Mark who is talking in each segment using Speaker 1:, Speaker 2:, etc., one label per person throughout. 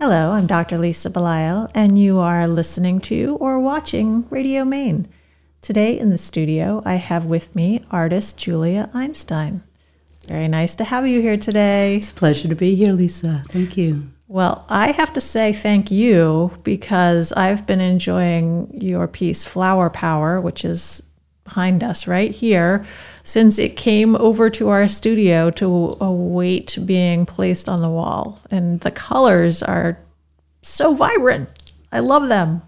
Speaker 1: Hello, I'm Dr. Lisa Belisle, and you are listening to or watching Radio Maine. Today in the studio, I have with me artist Julia Einstein. Very nice to have you here today.
Speaker 2: It's a pleasure to be here, Lisa. Thank you.
Speaker 1: Well, I have to say thank you because I've been enjoying your piece, Flower Power, which is behind us right here, since it came over to our studio to await being placed on the wall. And the colors are so vibrant. I love them.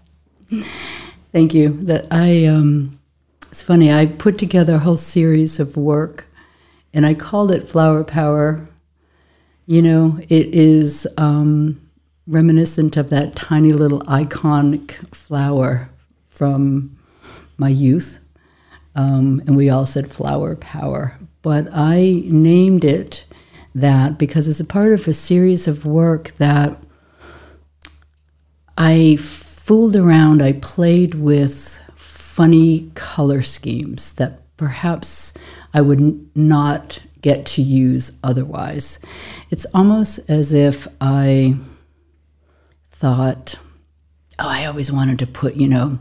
Speaker 2: Thank you. That I um, it's funny. I put together a whole series of work, and I called it Flower Power. You know, it is um, reminiscent of that tiny little iconic flower from my youth um, and we all said flower power. But I named it that because it's a part of a series of work that I fooled around, I played with funny color schemes that perhaps I would not get to use otherwise. It's almost as if I thought, oh, I always wanted to put, you know,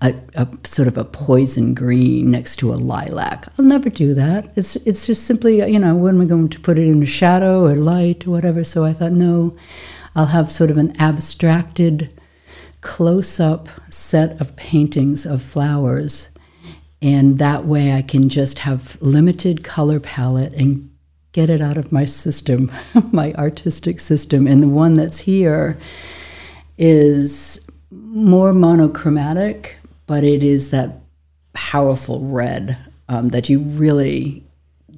Speaker 2: a, a, sort of a poison green next to a lilac. I'll never do that. It's it's just simply you know when we're going to put it in a shadow or light or whatever. So I thought no, I'll have sort of an abstracted, close-up set of paintings of flowers, and that way I can just have limited color palette and get it out of my system, my artistic system. And the one that's here is more monochromatic, but it is that powerful red um, that you really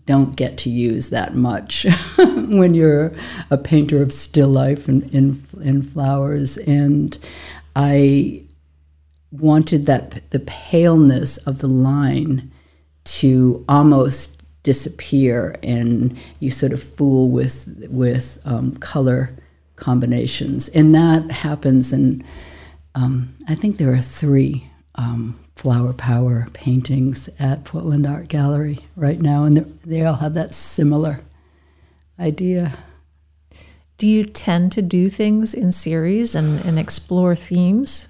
Speaker 2: don't get to use that much when you're a painter of still life and in, in flowers. And I wanted that the paleness of the line to almost disappear, and you sort of fool with with um, color combinations, and that happens in um, I think there are three um, flower power paintings at Portland Art Gallery right now, and they all have that similar idea.
Speaker 1: Do you tend to do things in series and, and explore themes?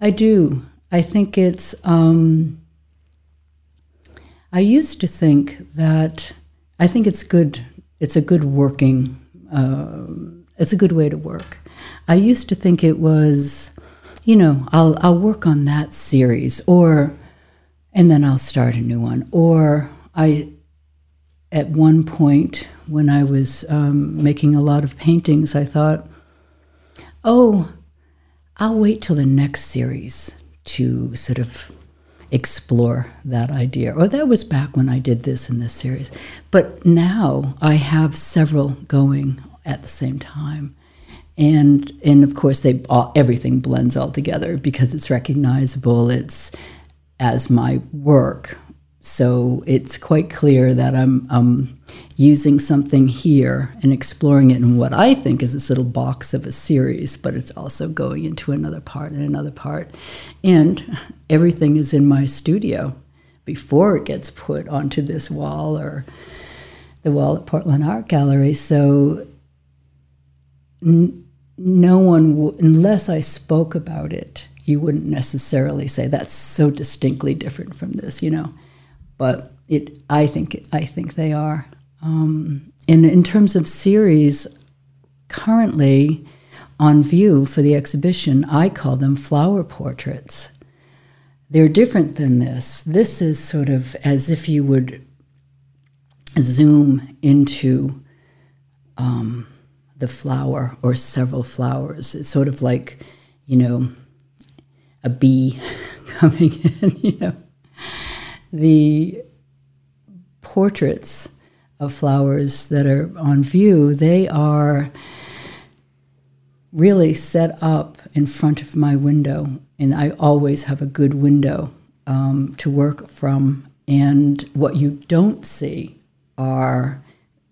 Speaker 2: I do. I think it's. Um, I used to think that I think it's good. It's a good working. Uh, it's a good way to work. I used to think it was you know, I'll I'll work on that series or and then I'll start a new one. Or I at one point when I was um, making a lot of paintings, I thought, oh, I'll wait till the next series to sort of explore that idea. Or that was back when I did this in this series. But now I have several going at the same time and and of course they all, everything blends all together because it's recognizable it's as my work so it's quite clear that I'm using something here and exploring it in what I think is this little box of a series, but it's also going into another part and another part. And everything is in my studio before it gets put onto this wall or the wall at Portland Art Gallery. So no one, w- unless I spoke about it, you wouldn't necessarily say that's so distinctly different from this, you know. But it, I think, I think they are. Um, and in terms of series, currently on view for the exhibition, I call them flower portraits. They're different than this. This is sort of as if you would zoom into um, the flower or several flowers. It's sort of like, you know, a bee coming in, you know. The portraits of flowers that are on view, they are really set up in front of my window, and I always have a good window um, to work from. And what you don't see are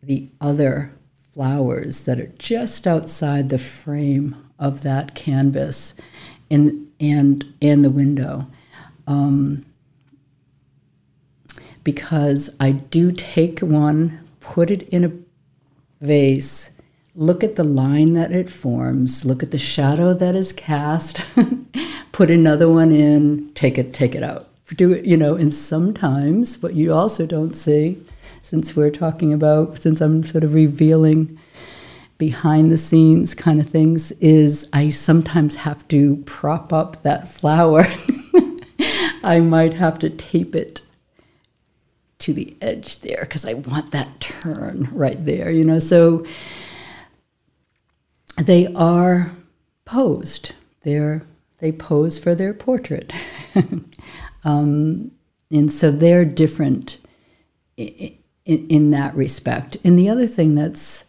Speaker 2: the other flowers that are just outside the frame of that canvas and and and the window um, because I do take one, put it in a vase, look at the line that it forms, look at the shadow that is cast, put another one in, take it, take it out. Do it, you know, and sometimes what you also don't see, since we're talking about, since I'm sort of revealing behind the scenes kind of things, is I sometimes have to prop up that flower. I might have to tape it to the edge there because I want that turn right there, you know. So they are posed. They're they pose for their portrait, um, and so they're different in, in, that respect. And the other thing that's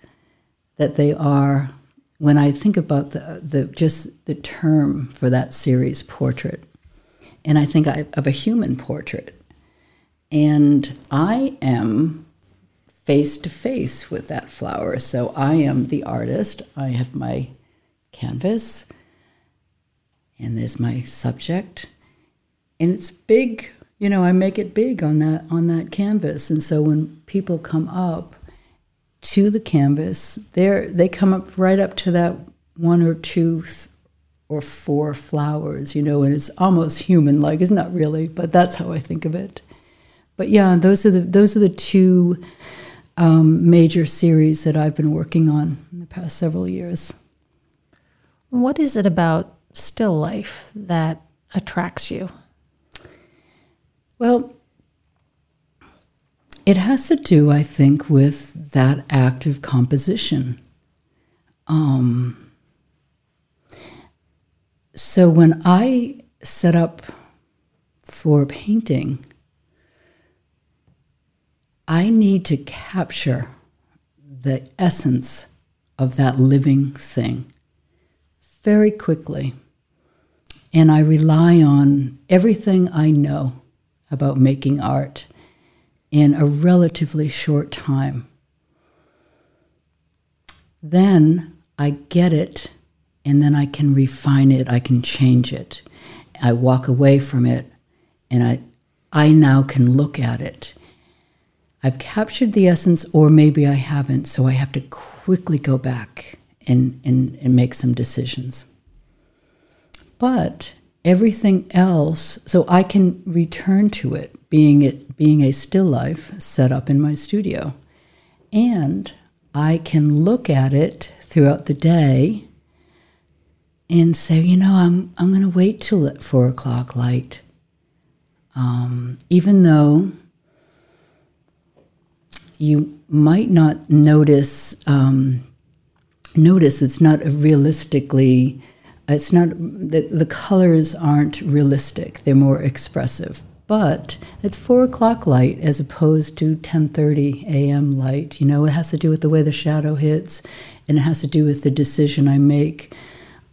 Speaker 2: that they are when I think about the, the just the term for that series, portrait, and I think I, of a human portrait, and I am face to face with that flower. So I am the artist. I have my canvas, and there's my subject, and it's big. You know, I make it big on that on that canvas, and so when people come up to the canvas, they they come up right up to that one or two th- or four flowers, you know, and it's almost human like. It's not really, but that's how I think of it. But yeah, those are the those are the two um, major series that I've been working on in the past several years.
Speaker 1: What is it about still life that attracts you?
Speaker 2: Well, it has to do, I think, with that act of composition. Um, so when I set up for painting, I need to capture the essence of that living thing very quickly. And I rely on everything I know about making art in a relatively short time. Then I get it, and then I can refine it, I can change it. I walk away from it, and I, I now can look at it I've captured the essence, or maybe I haven't, so I have to quickly go back and, and, and make some decisions. But everything else, so I can return to it, being it being a still life set up in my studio. And I can look at it throughout the day and say, you know, I'm, I'm going to wait till at four o'clock light. Um, even though you might not notice um, notice it's not a realistically it's not the, the colors aren't realistic. They're more expressive. But it's four o'clock light as opposed to 10.30 a.m light. You know it has to do with the way the shadow hits and it has to do with the decision i make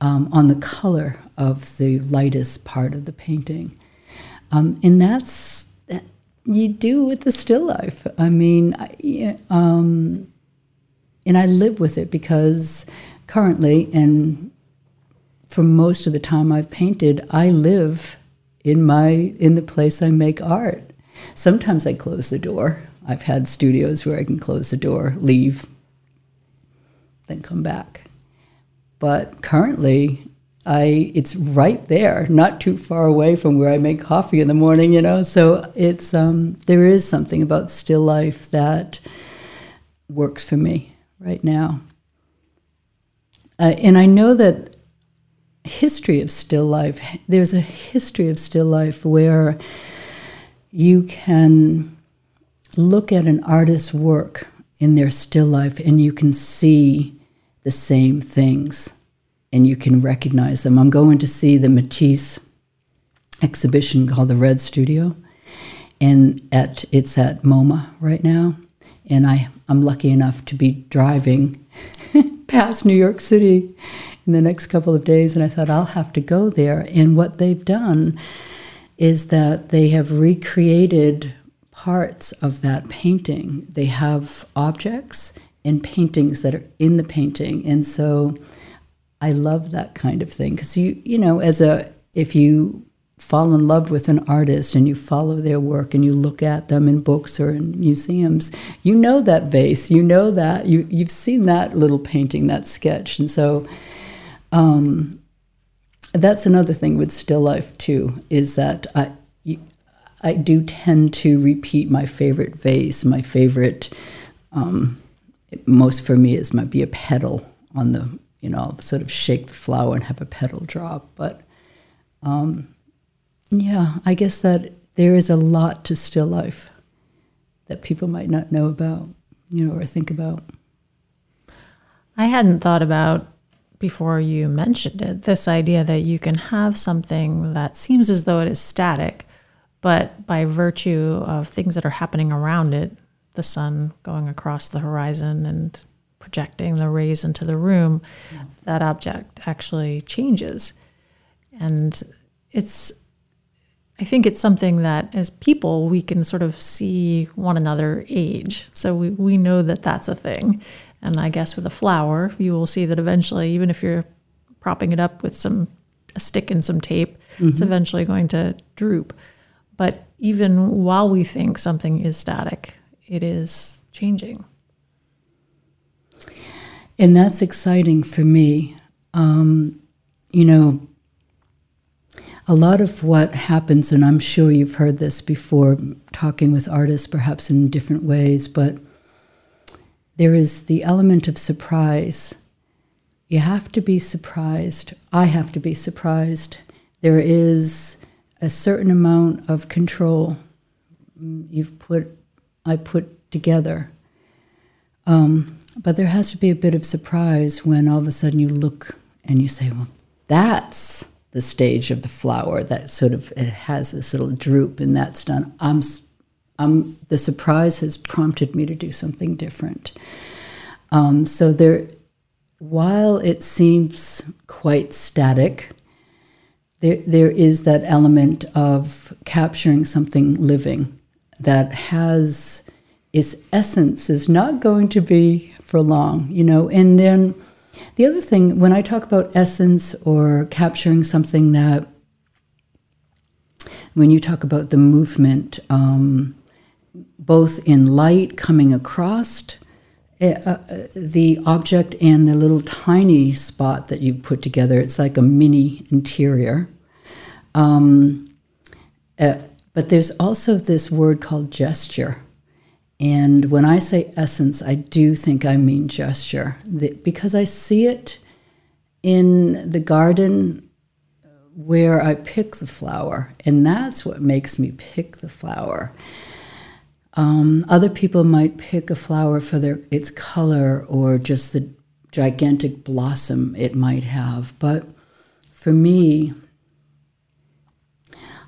Speaker 2: um, on the color of the lightest part of the painting. Um, and that's that you do with the still life. I mean, um, and I live with it because currently, and for most of the time I've painted, I live in my in the place I make art. Sometimes I close the door. I've had studios where I can close the door, leave, then come back. But currently, I it's right there, not too far away from where I make coffee in the morning, you know. So it's um, there is something about still life that works for me right now, uh, and I know that history of still life. There's a history of still life where you can look at an artist's work in their still life and you can see the same things and you can recognize them. I'm going to see the Matisse exhibition called the Red Studio, and at it's at MoMA right now. And I, I'm lucky enough to be driving past New York City in the next couple of days, and I thought I'll have to go there. And what they've done is that they have recreated parts of that painting. They have objects and paintings that are in the painting, and so I love that kind of thing because you you know as a if you fall in love with an artist and you follow their work and you look at them in books or in museums, you know that vase, you know that, you, you've seen that little painting, that sketch. And so um, that's another thing with still life, too, is that I, I do tend to repeat my favorite vase, my favorite, um, most for me is might be a petal on the, you know, sort of shake the flower and have a petal drop. But um, yeah, I guess that there is a lot to still life that people might not know about, you know, or think about.
Speaker 1: I hadn't thought about before you mentioned it this idea that you can have something that seems as though it is static, but by virtue of things that are happening around it, the sun going across the horizon and projecting the rays into the room, yeah. that object actually changes. And it's I think it's something that as people we can sort of see one another age. So we, we know that that's a thing. And I guess with a flower, you will see that eventually, even if you're propping it up with some a stick and some tape, mm-hmm. it's eventually going to droop. But even while we think something is static, it is changing.
Speaker 2: And that's exciting for me. Um, you know, a lot of what happens, and I'm sure you've heard this before, talking with artists perhaps in different ways, but there is the element of surprise. You have to be surprised. I have to be surprised. There is a certain amount of control you've put, I put together. Um, but there has to be a bit of surprise when all of a sudden you look and you say, well, that's the stage of the flower that sort of it has this little droop and that's done i'm i'm the surprise has prompted me to do something different. Um, so there while it seems quite static there, there is that element of capturing something living that has its essence is not going to be for long you know? And then the other thing, when I talk about essence or capturing something that, when you talk about the movement, um, both in light coming across uh, uh, the object and the little tiny spot that you've put together, it's like a mini interior. Um, uh, but there's also this word called gesture. And when I say essence, I do think I mean gesture the, because I see it in the garden where I pick the flower, and that's what makes me pick the flower. Um, other people might pick a flower for their its color or just the gigantic blossom it might have, but for me,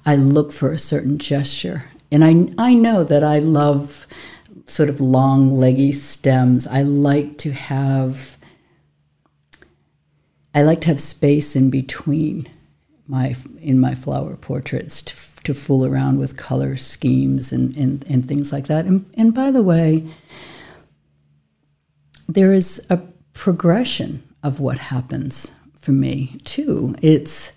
Speaker 2: I look for a certain gesture, and I I know that I love sort of long, leggy stems. I like to have I like to have space in between my in my flower portraits to, to fool around with color schemes and, and, and things like that. And, and by the way, there is a progression of what happens for me too. It's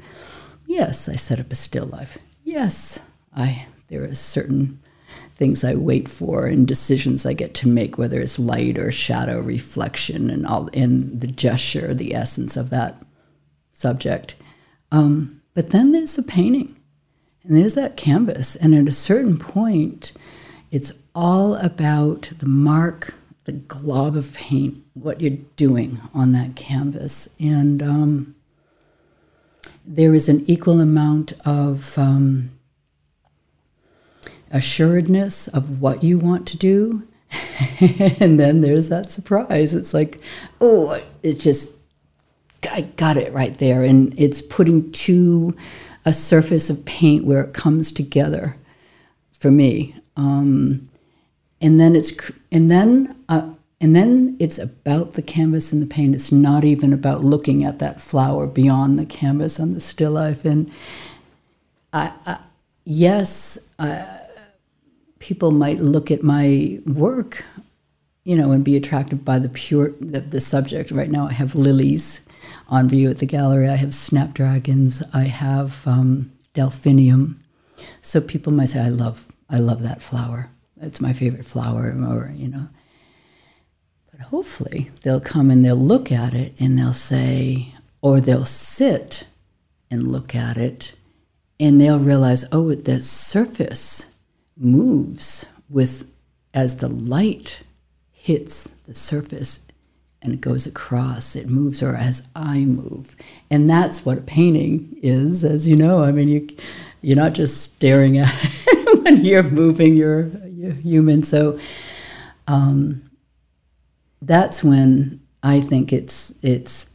Speaker 2: yes, I set up a still life. Yes, I there is certain things I wait for and decisions I get to make, whether it's light or shadow, reflection, and all in the gesture, the essence of that subject. Um, but then there's the painting, and there's that canvas, and at a certain point, it's all about the mark, the glob of paint, what you're doing on that canvas, and um, there is an equal amount of um, assuredness of what you want to do. and then there's that surprise. It's like, oh, it just, I got it right there. And it's putting to a surface of paint where it comes together for me. Um, and then it's, and then, uh, and then it's about the canvas and the paint. It's not even about looking at that flower beyond the canvas on the still life. And I, I yes, I, people might look at my work, you know, and be attracted by the pure the, the subject. Right now, I have lilies on view at the gallery. I have snapdragons. I have um, delphinium. So people might say, "I love, I love that flower. It's my favorite flower," or you know. But hopefully, they'll come and they'll look at it and they'll say, or they'll sit and look at it, and they'll realize, oh, the surface moves with as the light hits the surface and it goes across, it moves, or as I move. And that's what a painting is, as you know. I mean, you, you're not just staring at it when you're moving, you're, you're human. So um, that's when I think it's, it's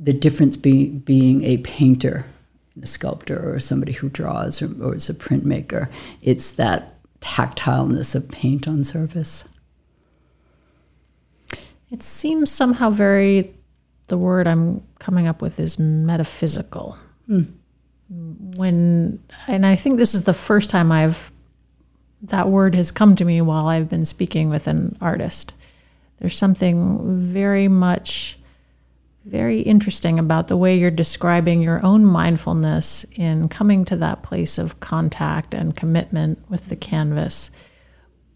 Speaker 2: the difference be, being a painter, a sculptor, or somebody who draws, or, or is a printmaker. It's that tactileness of paint on surface.
Speaker 1: It seems somehow very, the word I'm coming up with is metaphysical. Mm. When, and I think this is the first time I've, that word has come to me while I've been speaking with an artist. There's something very much, very interesting about the way you're describing your own mindfulness in coming to that place of contact and commitment with the canvas,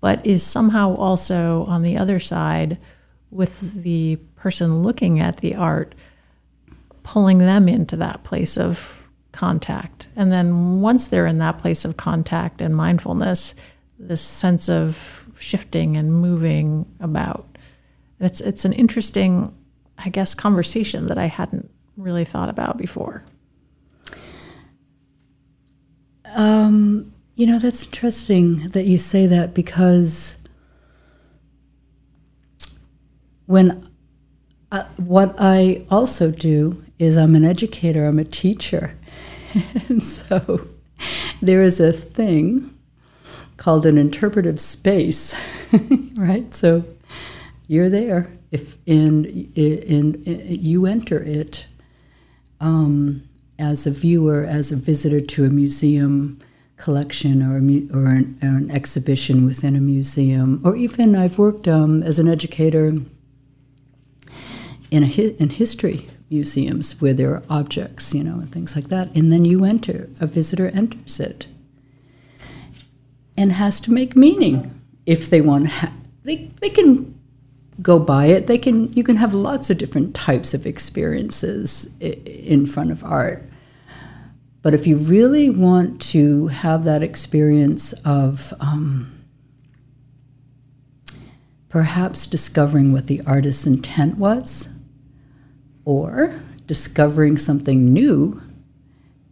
Speaker 1: but is somehow also on the other side with the person looking at the art, pulling them into that place of contact. And then once they're in that place of contact and mindfulness, this sense of shifting and moving about. It's it's an interesting, I guess, conversation that I hadn't really thought about before.
Speaker 2: Um, you know, that's interesting that you say that because when uh, what I also do is I'm an educator, I'm a teacher. and so there is a thing called an interpretive space, right? So you're there. If in, in, you enter it um, as a viewer, as a visitor to a museum collection or, a, or, an, an exhibition within a museum, or even I've worked um, as an educator in, a, in history museums where there are objects, you know, and things like that. And then you enter, a visitor enters it and has to make meaning if they want ha- they, they can go by it they can you can have lots of different types of experiences in front of art but if you really want to have that experience of um, perhaps discovering what the artist's intent was or discovering something new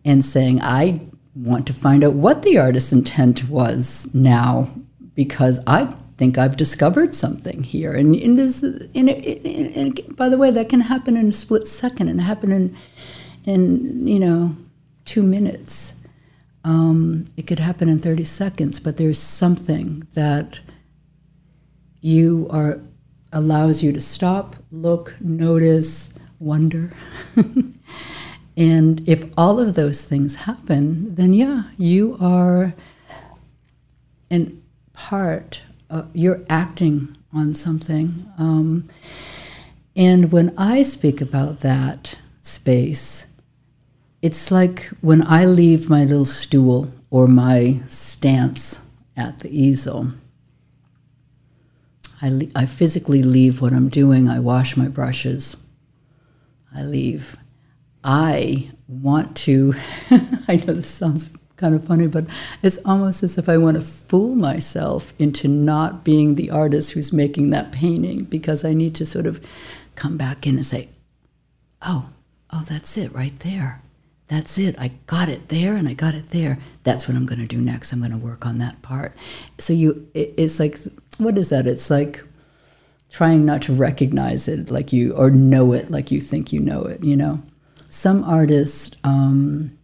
Speaker 2: and saying, I want to find out what the artist's intent was now because I think I've discovered something here. And, and, this, and, and, and by the way, that can happen in a split second and happen in, in you know, two minutes. Um, it could happen in 30 seconds, but there's something that you are allows you to stop, look, notice, wonder. and if all of those things happen, then yeah, you are in part, uh, you're acting on something. Um, and when I speak about that space, it's like when I leave my little stool or my stance at the easel. I, I physically leave what I'm doing. I wash my brushes. I leave. I want to, I know this sounds kind of funny, but it's almost as if I want to fool myself into not being the artist who's making that painting because I need to sort of come back in and say, oh, oh, that's it right there. That's it. I got it there and I got it there. That's what I'm going to do next. I'm going to work on that part. So you, it, it's like, what is that? It's like trying not to recognize it like you or know it like you think you know it you know? Some artists um,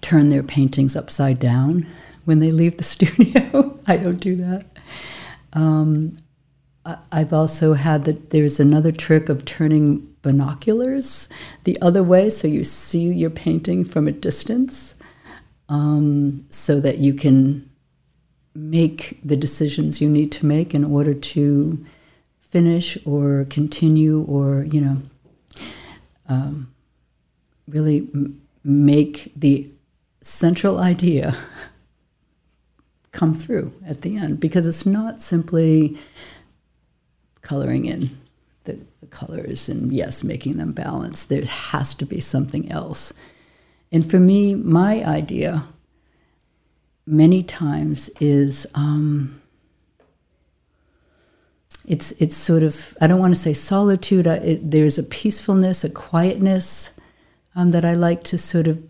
Speaker 2: turn their paintings upside down when they leave the studio. I don't do that. Um, i've also had that there's another trick of turning binoculars the other way so you see your painting from a distance um, so that you can make the decisions you need to make in order to finish or continue or you know um, really make the central idea come through at the end because it's not simply coloring in the, the colors and yes, making them balance. There has to be something else. And for me, my idea many times is um, it's it's sort of I don't want to say solitude. I, it, there's a peacefulness, a quietness um, that I like to sort of.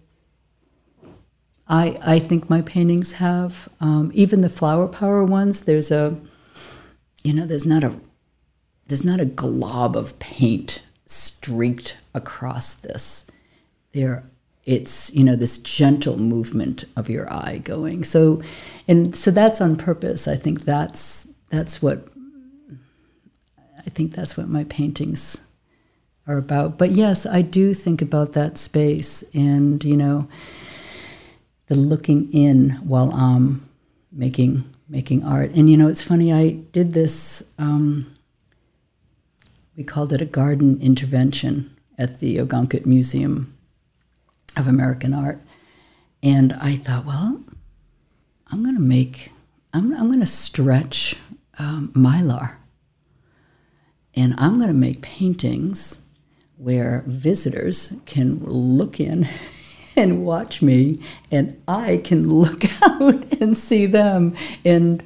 Speaker 2: I I think my paintings have um, even the flower power ones. There's a, you know, there's not a, there's not a glob of paint streaked across this. There, it's you know this gentle movement of your eye going. So, and so that's on purpose. I think that's that's what I think that's what my paintings are about. But yes, I do think about that space and, you know, the looking in while I'm making making art. And you know, it's funny. I did this. Um, we called it a garden intervention at the Ogunquit Museum of American Art, and I thought, well, I'm going to make. I'm, I'm going to stretch um, mylar and I'm going to make paintings where visitors can look in and watch me, and I can look out and see them. And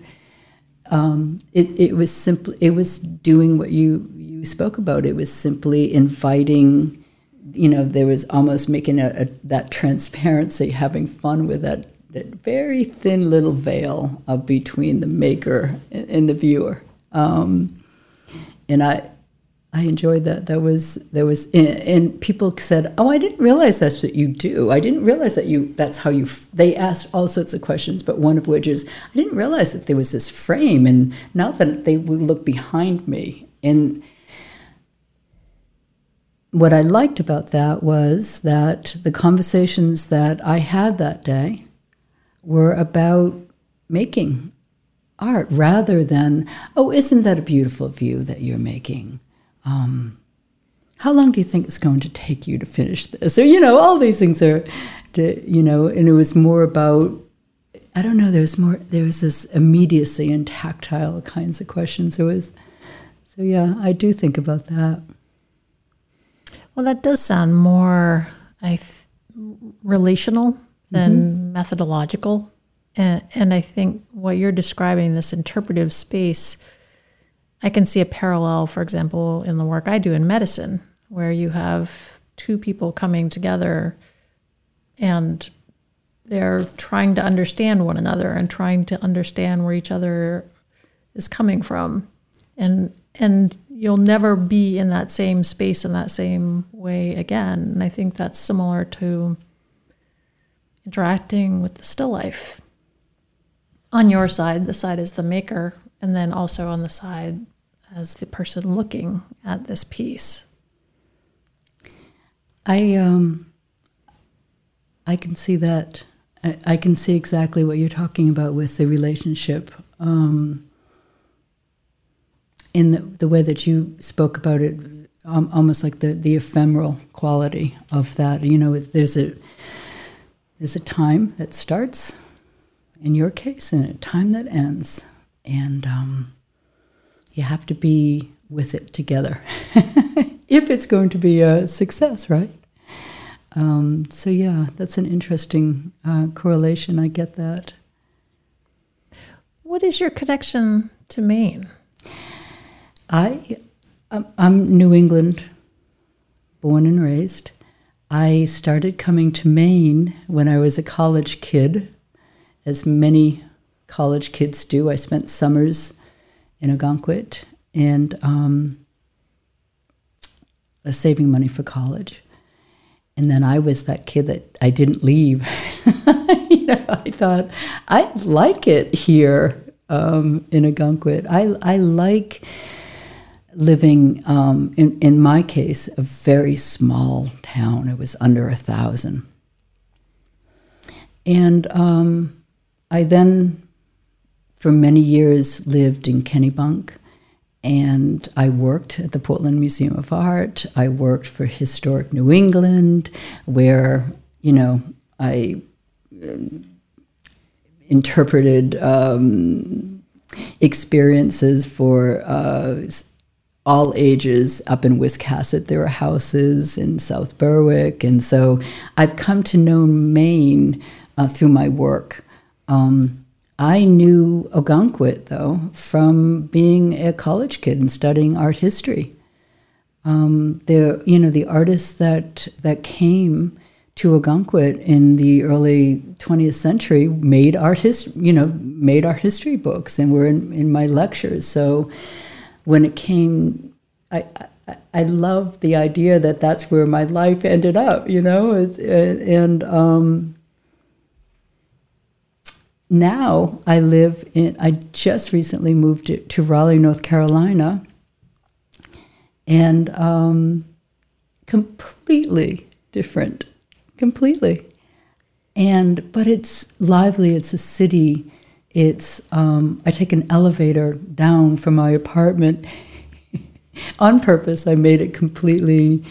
Speaker 2: um, it, it was simply it was doing what you you spoke about. It was simply inviting. You know, there was almost making a, a that transparency, having fun with that that very thin little veil of between the maker and the viewer. Um, and I I enjoyed that. That was that was and people said, "Oh, I didn't realize that's what you do. I didn't realize that you that's how you." They asked all sorts of questions, but one of which is, "I didn't realize that there was this frame." And now that they would look behind me, and what I liked about that was that the conversations that I had that day were about making art rather than, "Oh, isn't that a beautiful view that you're making?" um, how long do you think it's going to take you to finish this? So, you know, all these things are, you know, and it was more about, I don't know, there's more, there was this immediacy and tactile kinds of questions. It was, so yeah, I do think about that.
Speaker 1: Well, that does sound more I th- relational than mm-hmm. methodological. And, and I think what you're describing, this interpretive space, I can see a parallel, for example, in the work I do in medicine, where you have two people coming together and they're trying to understand one another and trying to understand where each other is coming from. And and you'll never be in that same space in that same way again. And I think that's similar to interacting with the still life. On your side, the side is the maker, and then also on the side as the person looking at this piece?
Speaker 2: I um, I can see that. I, I, can see exactly what you're talking about with the relationship. Um, in the, the way that you spoke about it, um, almost like the, the ephemeral quality of that. You know, there's a there's a time that starts, in your case, and a time that ends, and um, you have to be with it together if it's going to be a success, right? Um, so, yeah, that's an interesting uh, correlation. I get that.
Speaker 1: What is your connection to Maine?
Speaker 2: I, um, I'm New England, born and raised. I started coming to Maine when I was a college kid, as many college kids do. I spent summers in Ogunquit and um, saving money for college. And then I was that kid that I didn't leave. you know, I thought, I like it here um, in Ogunquit. I, I like living, um, in, in my case, a very small town. It was under a thousand. And um, I then for many years lived in Kennebunk and I worked at the Portland Museum of Art. I worked for Historic New England, where, you know, I interpreted um, experiences for uh, all ages up in Wiscasset. There are houses in South Berwick. And so I've come to know Maine uh, through my work. Um, I knew Ogunquit, though, from being a college kid and studying art history. Um, the you know the artists that that came to Ogunquit in the early 20th century made art history, you know, made art history books and were in, in my lectures. So when it came, I, I, I love the idea that that's where my life ended up, you know, and um, now I live in, I just recently moved to, to Raleigh, North Carolina, and um, completely different, completely. And, but it's lively, it's a city it's um, I take an elevator down from my apartment on purpose. I made it completely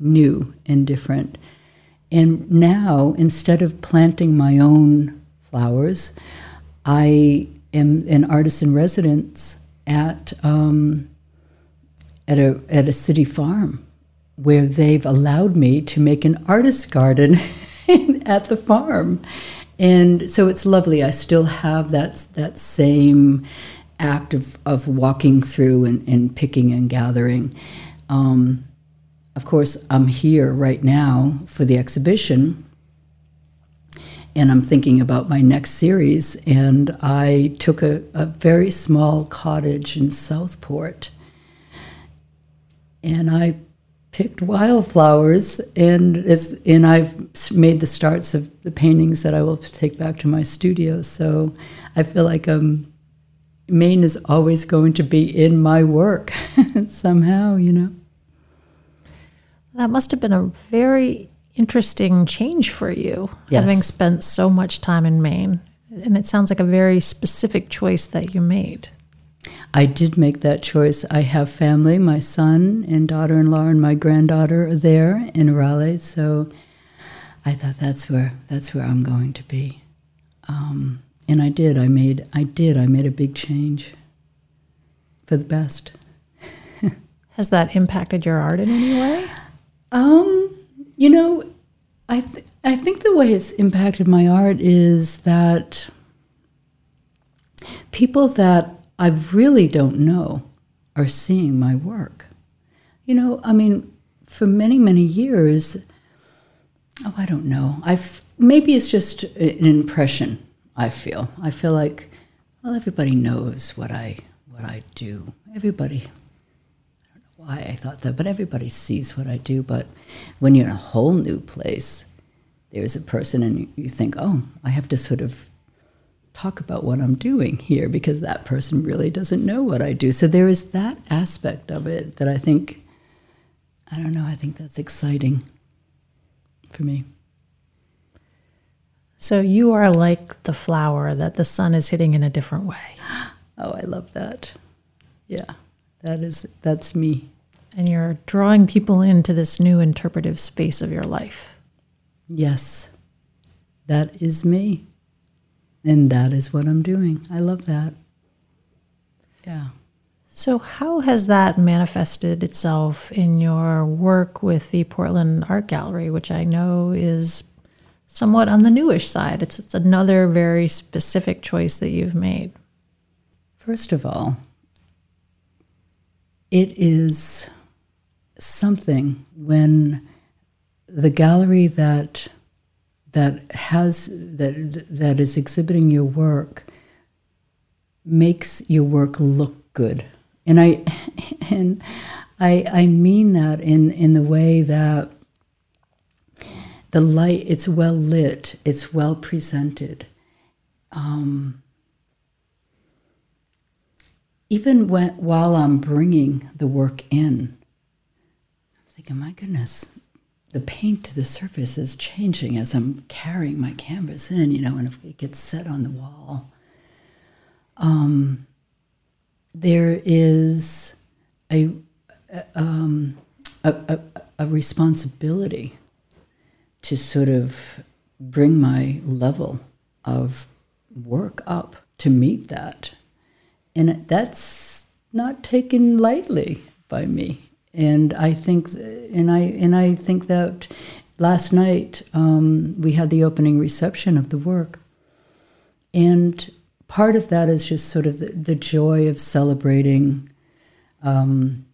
Speaker 2: new and different. And now, instead of planting my own flowers, I am an artist in residence at um, at a at a city farm where they've allowed me to make an artist garden at the farm and so it's lovely. I still have that that same act of, of walking through and, and picking and gathering. Um, of course, I'm here right now for the exhibition, and I'm thinking about my next series. And I took a, a very small cottage in Southport, and I picked wildflowers, and it's, and I've made the starts of the paintings that I will take back to my studio. So I feel like um, Maine is always going to be in my work somehow, you know.
Speaker 1: That must have been a very interesting change for you,
Speaker 2: yes.
Speaker 1: having spent so much time in Maine. And it sounds like a very specific choice that you made.
Speaker 2: I did make that choice. I have family. My son and daughter in law and my granddaughter are there in Raleigh. So I thought that's where that's where I'm going to be. Um, and I did. I made I did. I made a big change for the best.
Speaker 1: Has that impacted your art in any way?
Speaker 2: Um, you know, I th- I think the way it's impacted my art is that people that I really don't know are seeing my work. You know, I mean, for many, many years, oh, I don't know. I've maybe it's just an impression. I feel. I feel like, well, everybody knows what I what I do. Everybody. I don't know why I thought that, but everybody sees what I do. But when you're in a whole new place, there's a person, and you think, oh, I have to sort of talk about what I'm doing here because that person really doesn't know what I do. So there is that aspect of it that I think, I don't know, I think that's exciting for me.
Speaker 1: So you are like the flower that the sun is hitting in a different way.
Speaker 2: Oh, I love that. Yeah, that is, that's me.
Speaker 1: And you're drawing people into this new interpretive space of your life.
Speaker 2: Yes, that is me. And that is what I'm doing. I love that. Yeah.
Speaker 1: So, how has that manifested itself in your work with the Portland Art Gallery, which I know is somewhat on the newish side? It's, it's another very specific choice that you've made.
Speaker 2: First of all, it is something when the gallery that that has that that is exhibiting your work makes your work look good. And i and i i mean that in in the way that the light it's well lit it's well presented. Um, even when, while i'm bringing the work in i'm thinking my goodness the paint to the surface is changing as I'm carrying my canvas in, you know, and if it gets set on the wall. Um, there is a, um, a, a, a responsibility to sort of bring my level of work up to meet that. And that's not taken lightly by me. And I think, and I, and I think that last night um, we had the opening reception of the work. And part of that is just sort of the, the joy of celebrating um,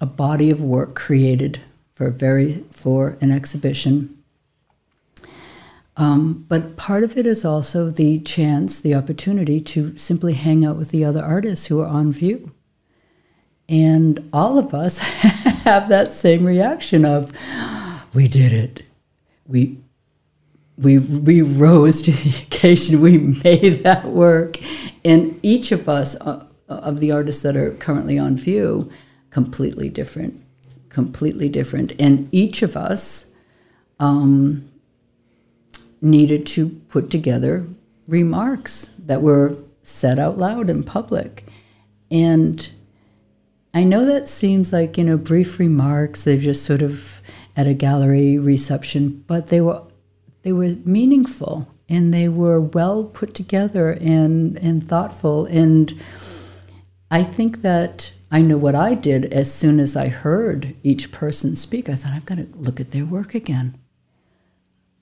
Speaker 2: a body of work created for very for an exhibition. Um, but part of it is also the chance, the opportunity to simply hang out with the other artists who are on view. And all of us have that same reaction of, we did it. We, we, we rose to the occasion. We made that work. And each of us, uh, of the artists that are currently on view, completely different, completely different. And each of us um, needed to put together remarks that were said out loud in public. And I know that seems like, you know, brief remarks, they're just sort of at a gallery reception, but they were they were meaningful and they were well put together and and thoughtful and I think that I know what I did as soon as I heard each person speak. I thought, I've got to look at their work again.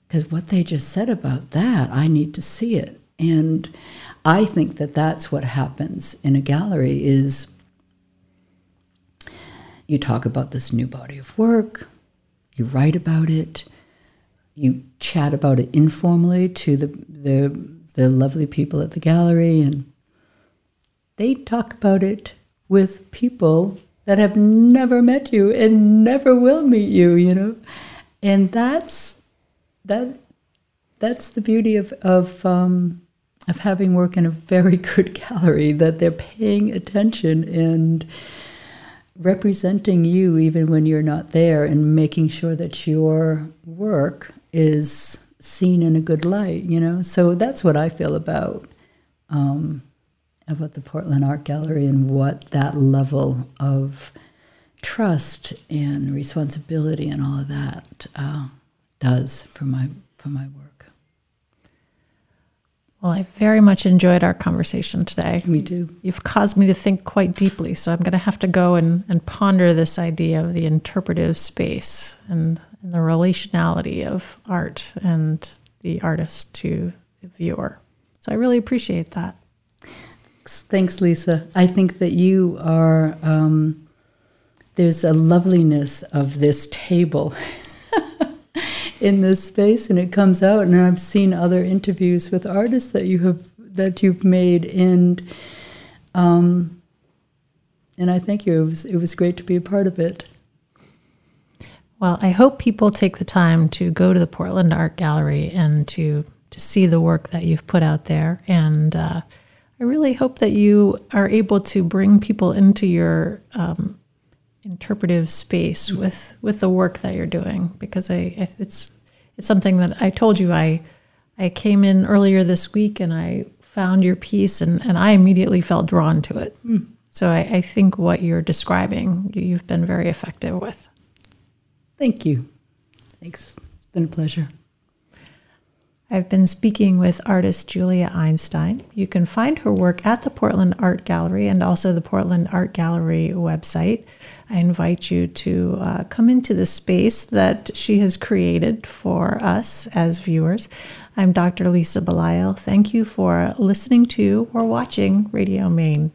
Speaker 2: Because what they just said about that, I need to see it. And I think that that's what happens in a gallery is you talk about this new body of work, you write about it, you chat about it informally to the, the, the lovely people at the gallery, and they talk about it with people that have never met you and never will meet you, you know. And that's that that's the beauty of of um, of having work in a very good gallery that they're paying attention and representing you even when you're not there and making sure that your work is seen in a good light you know so that's what i feel about um, about the Portland Art Gallery and what that level of trust and responsibility and all of that uh, does for my for my work.
Speaker 1: Well, I very much enjoyed our conversation today.
Speaker 2: Me too.
Speaker 1: You've caused me to think quite deeply, so I'm going to have to go and, and ponder this idea of the interpretive space and, and the relationality of art and the artist to the viewer. So I really appreciate that.
Speaker 2: Thanks, Lisa. I think that you are, um, there's a loveliness of this table in this space, and it comes out. And I've seen other interviews with artists that you have that you've made, and um, and I thank you. It was it was great to be a part of it.
Speaker 1: Well, I hope people take the time to go to the Portland Art Gallery and to to see the work that you've put out there and. Uh, I really hope that you are able to bring people into your um, interpretive space mm-hmm. with with the work that you're doing because I, I, it's it's something that I told you I I came in earlier this week and I found your piece and, and I immediately felt drawn to it. Mm. So I, I think what you're describing you've been very effective with.
Speaker 2: Thank you. Thanks. It's been a pleasure.
Speaker 1: I've been speaking with artist Julia Einstein. You can find her work at the Portland Art Gallery and also the Portland Art Gallery website. I invite you to uh, come into the space that she has created for us as viewers. I'm Dr. Lisa Belisle. Thank you for listening to or watching Radio Maine.